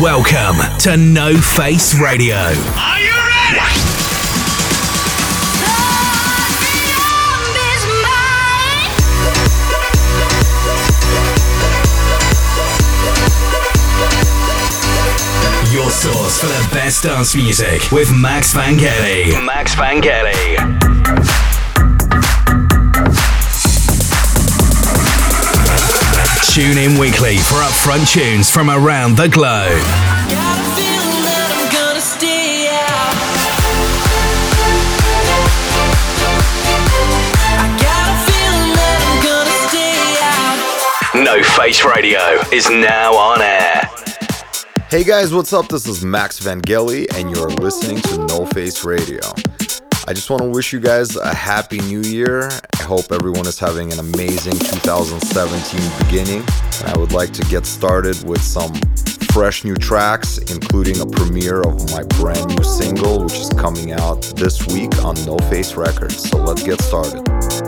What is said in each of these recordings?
Welcome to No Face Radio. Are you ready? Your source for the best dance music with Max Vangeli. Max Vangeli. Tune in weekly for upfront tunes from around the globe. No Face Radio is now on air. Hey guys, what's up? This is Max Vangeli, and you're listening to No Face Radio. I just want to wish you guys a happy new year. I hope everyone is having an amazing 2017 beginning. And I would like to get started with some fresh new tracks, including a premiere of my brand new single, which is coming out this week on No Face Records. So let's get started.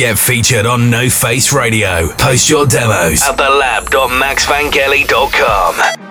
Get featured on No Face Radio. Post your demos at thelab.maxvangeli.com.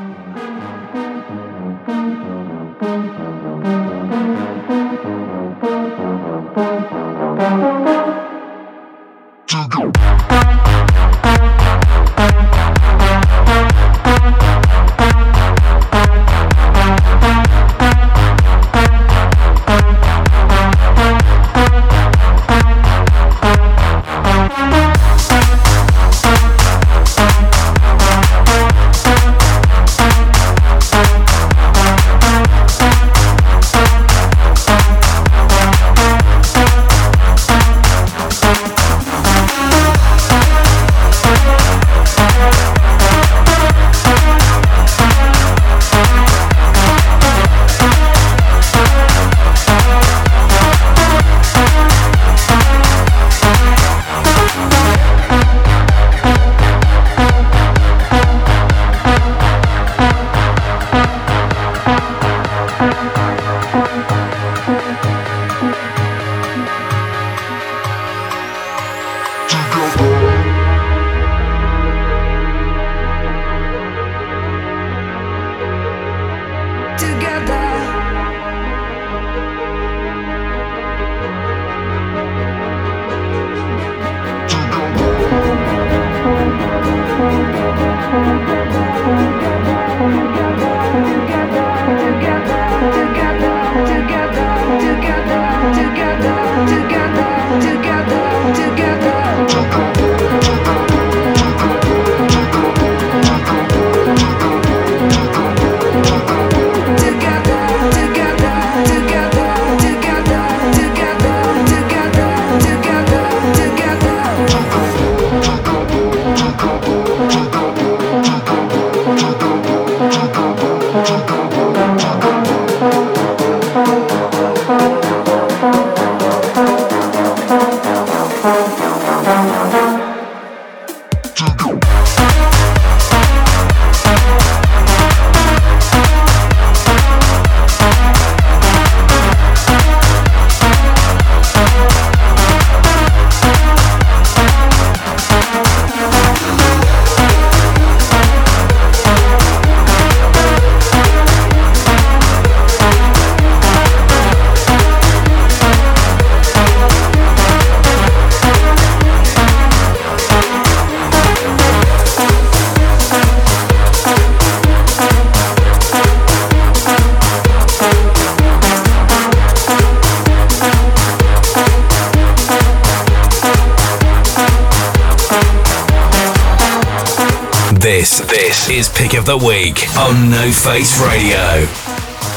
the week on No Face Radio.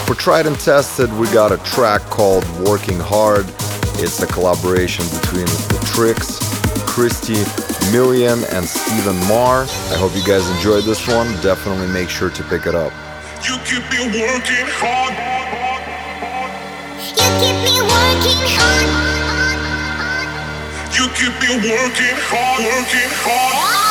For Tried and Tested, we got a track called Working Hard. It's a collaboration between The Trixx, Christy, Million, and Steven Maar. I hope you guys enjoyed this one. Definitely make sure to pick it up. You keep me working hard. You keep me working hard. You keep me working hard, working hard.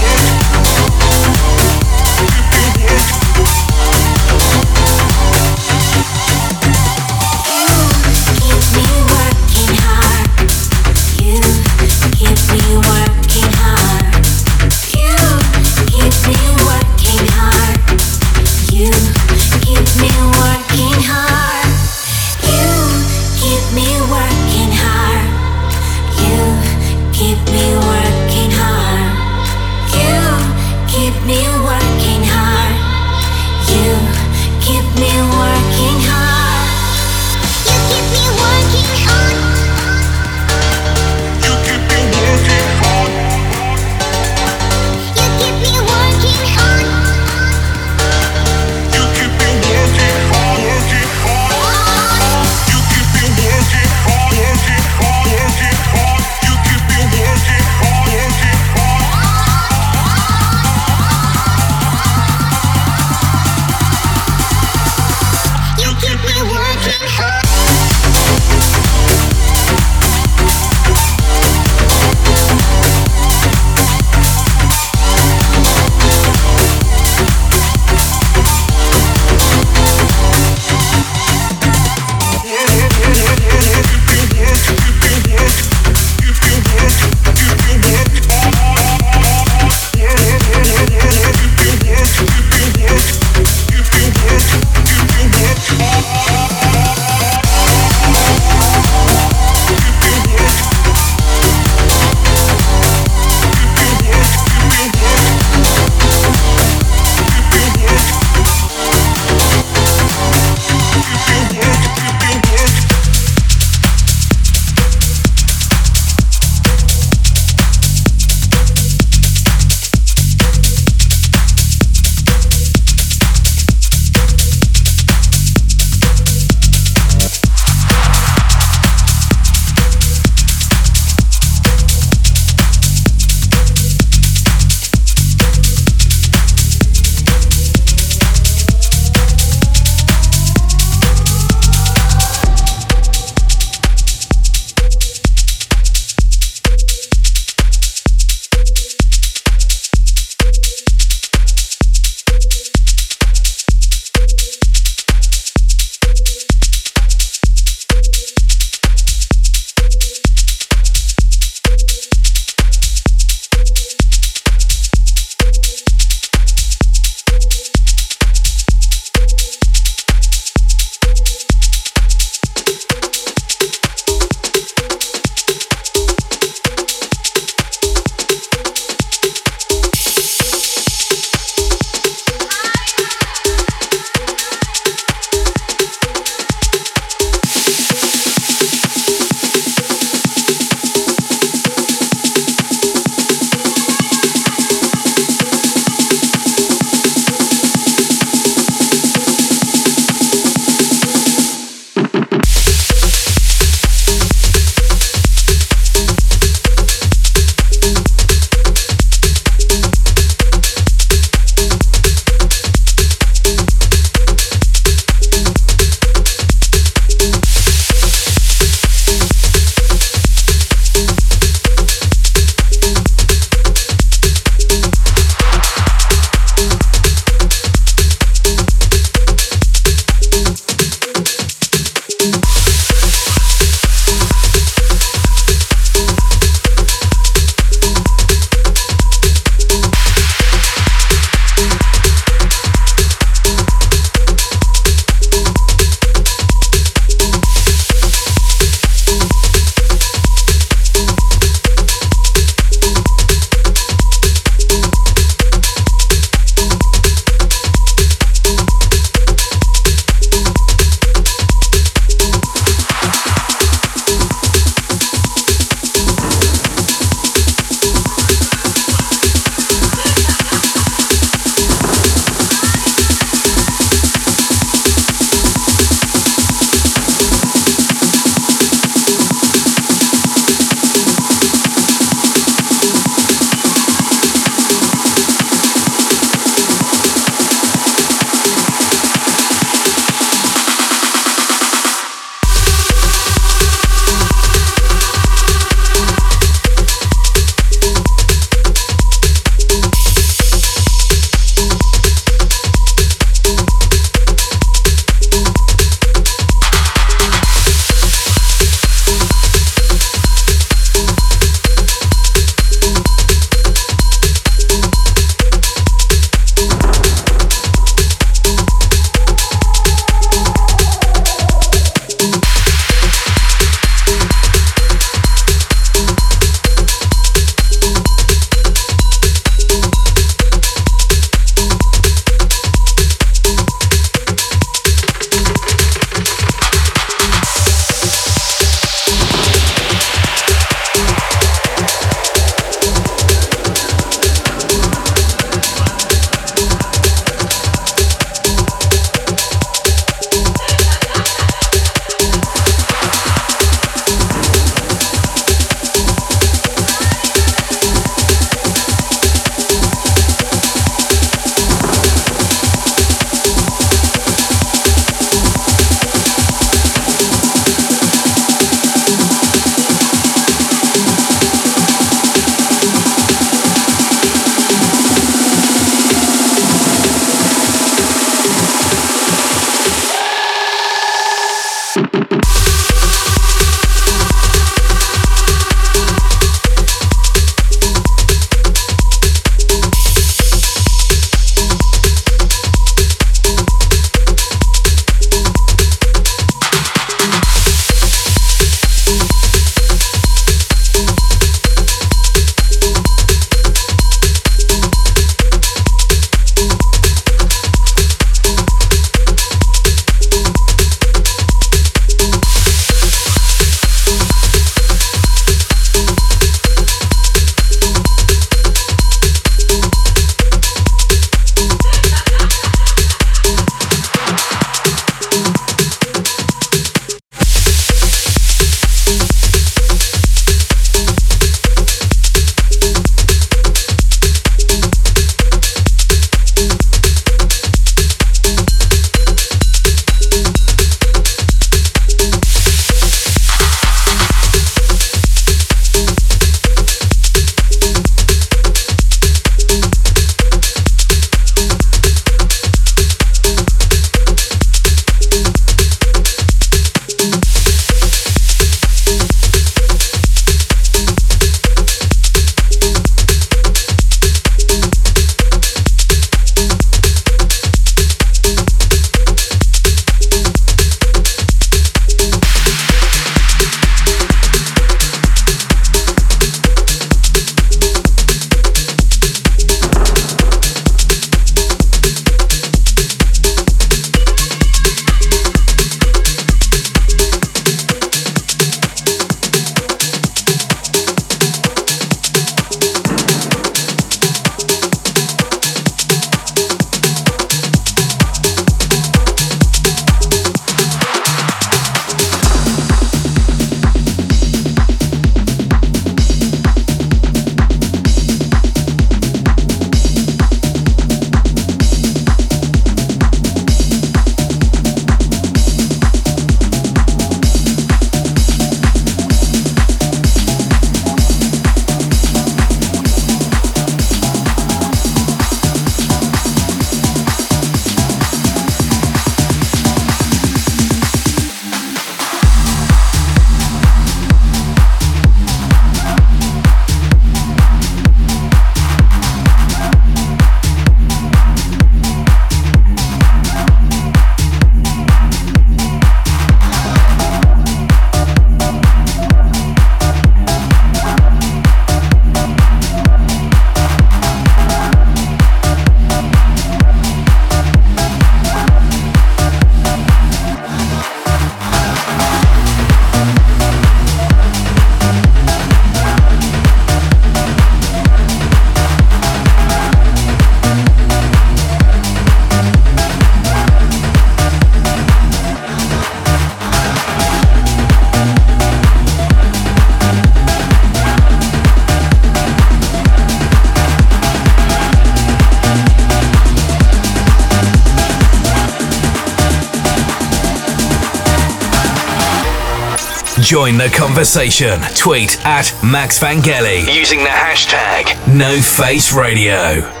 Join the conversation. Tweet at Max Vangeli using the hashtag NoFaceRadio.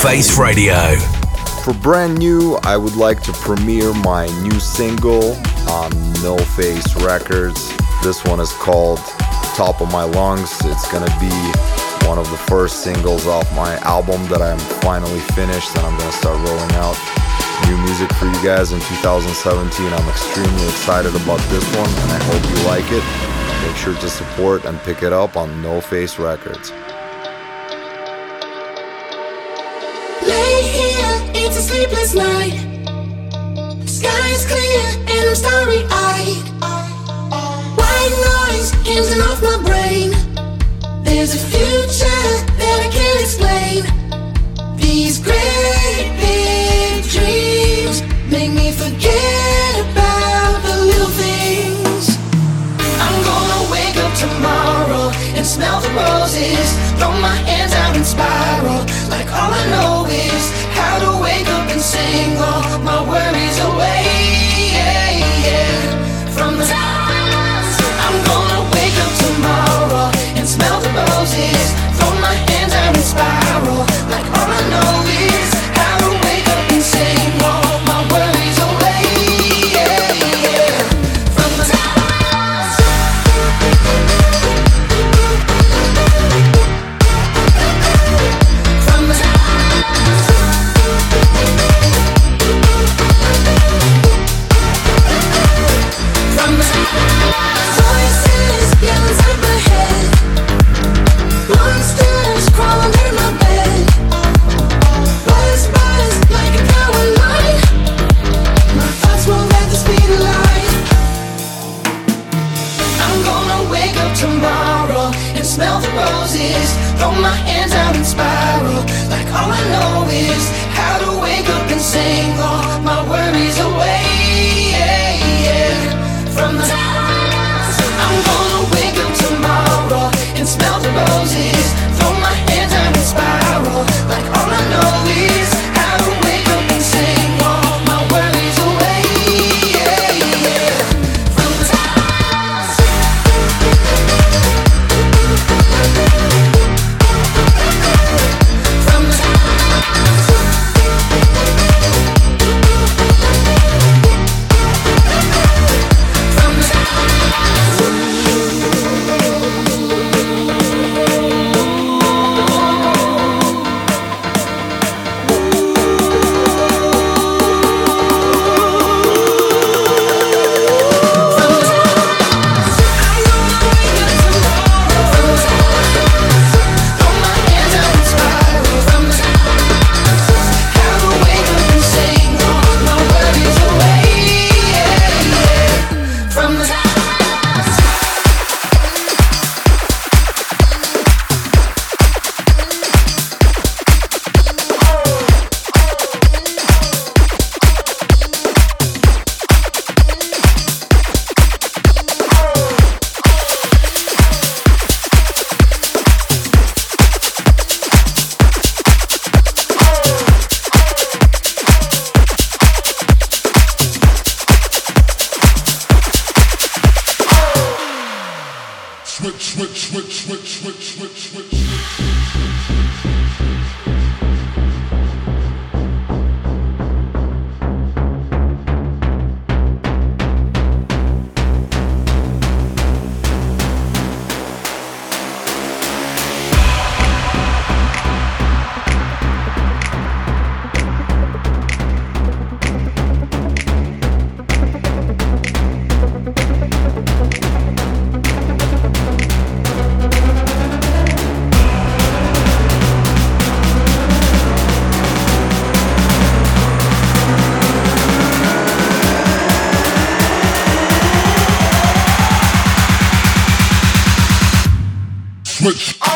Face Radio. For brand new, I would like to premiere my new single on No Face Records. This one is called Top of My Lungs. It's gonna be one of the first singles off my album that I'm finally finished and I'm gonna start rolling out new music for you guys in 2017. I'm extremely excited about this one and I hope you like it. Make sure to support and pick it up on No Face Records. Sleepless night. Sky's clear and I'm starry eyed. White noise hinging off my brain. There's a future that I can't explain. These great big dreams make me forget about the little things. I'm gonna wake up tomorrow and smell the roses. Throw my hands out and spiral like all I know is how to wake up and sing all my worries away. Yeah, yeah. From the Cause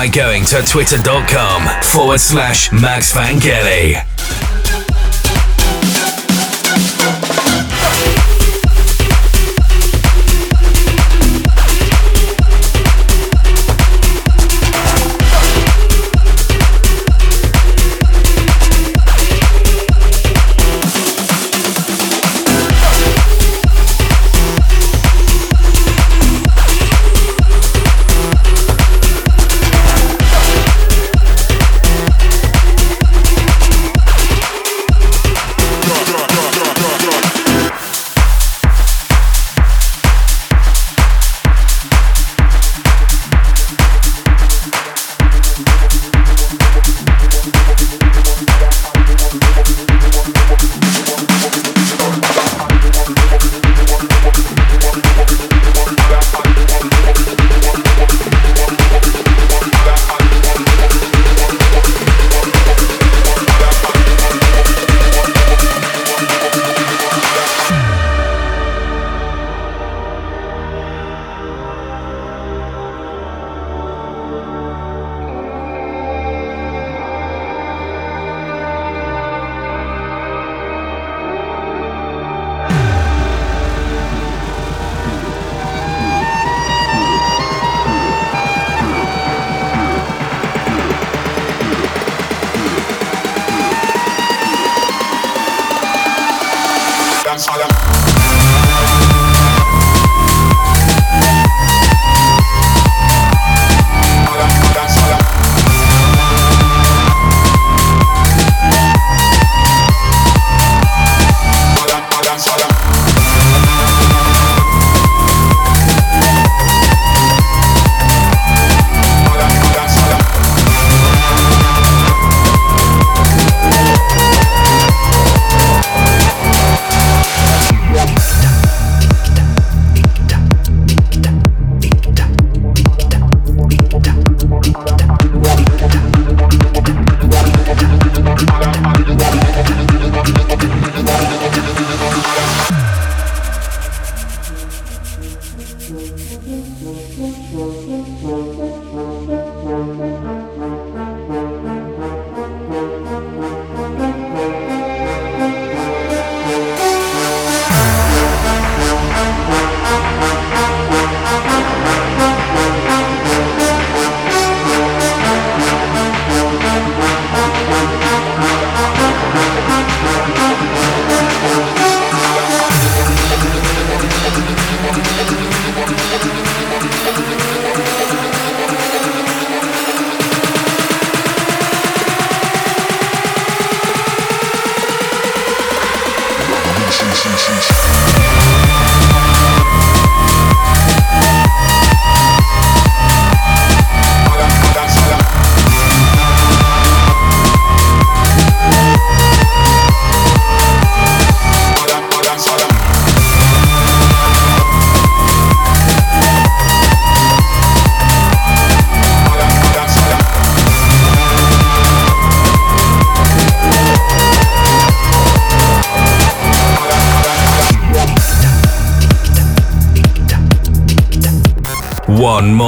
by going to twitter.com forward slash Max Vangeli.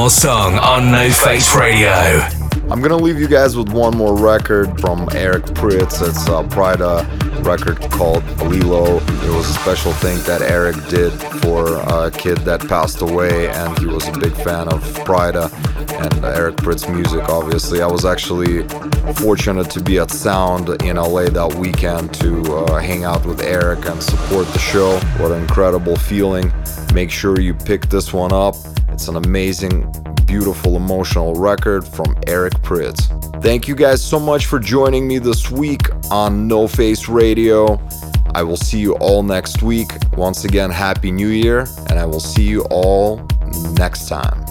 More song on No Face Radio. I'm gonna leave you guys with one more record from Eric Prydz. It's a Pryda record called Lillo. It was a special thing that Eric did for a kid that passed away, and he was a big fan of Pryda and Eric Prydz music, obviously. I was actually fortunate to be at Sound in LA that weekend to uh, hang out with Eric and support the show. What an incredible feeling. Make sure you pick this one up. It's an amazing, beautiful, emotional record from Eric Prydz. Thank you guys so much for joining me this week on No Face Radio. I will see you all next week. Once again, Happy New Year, and I will see you all next time.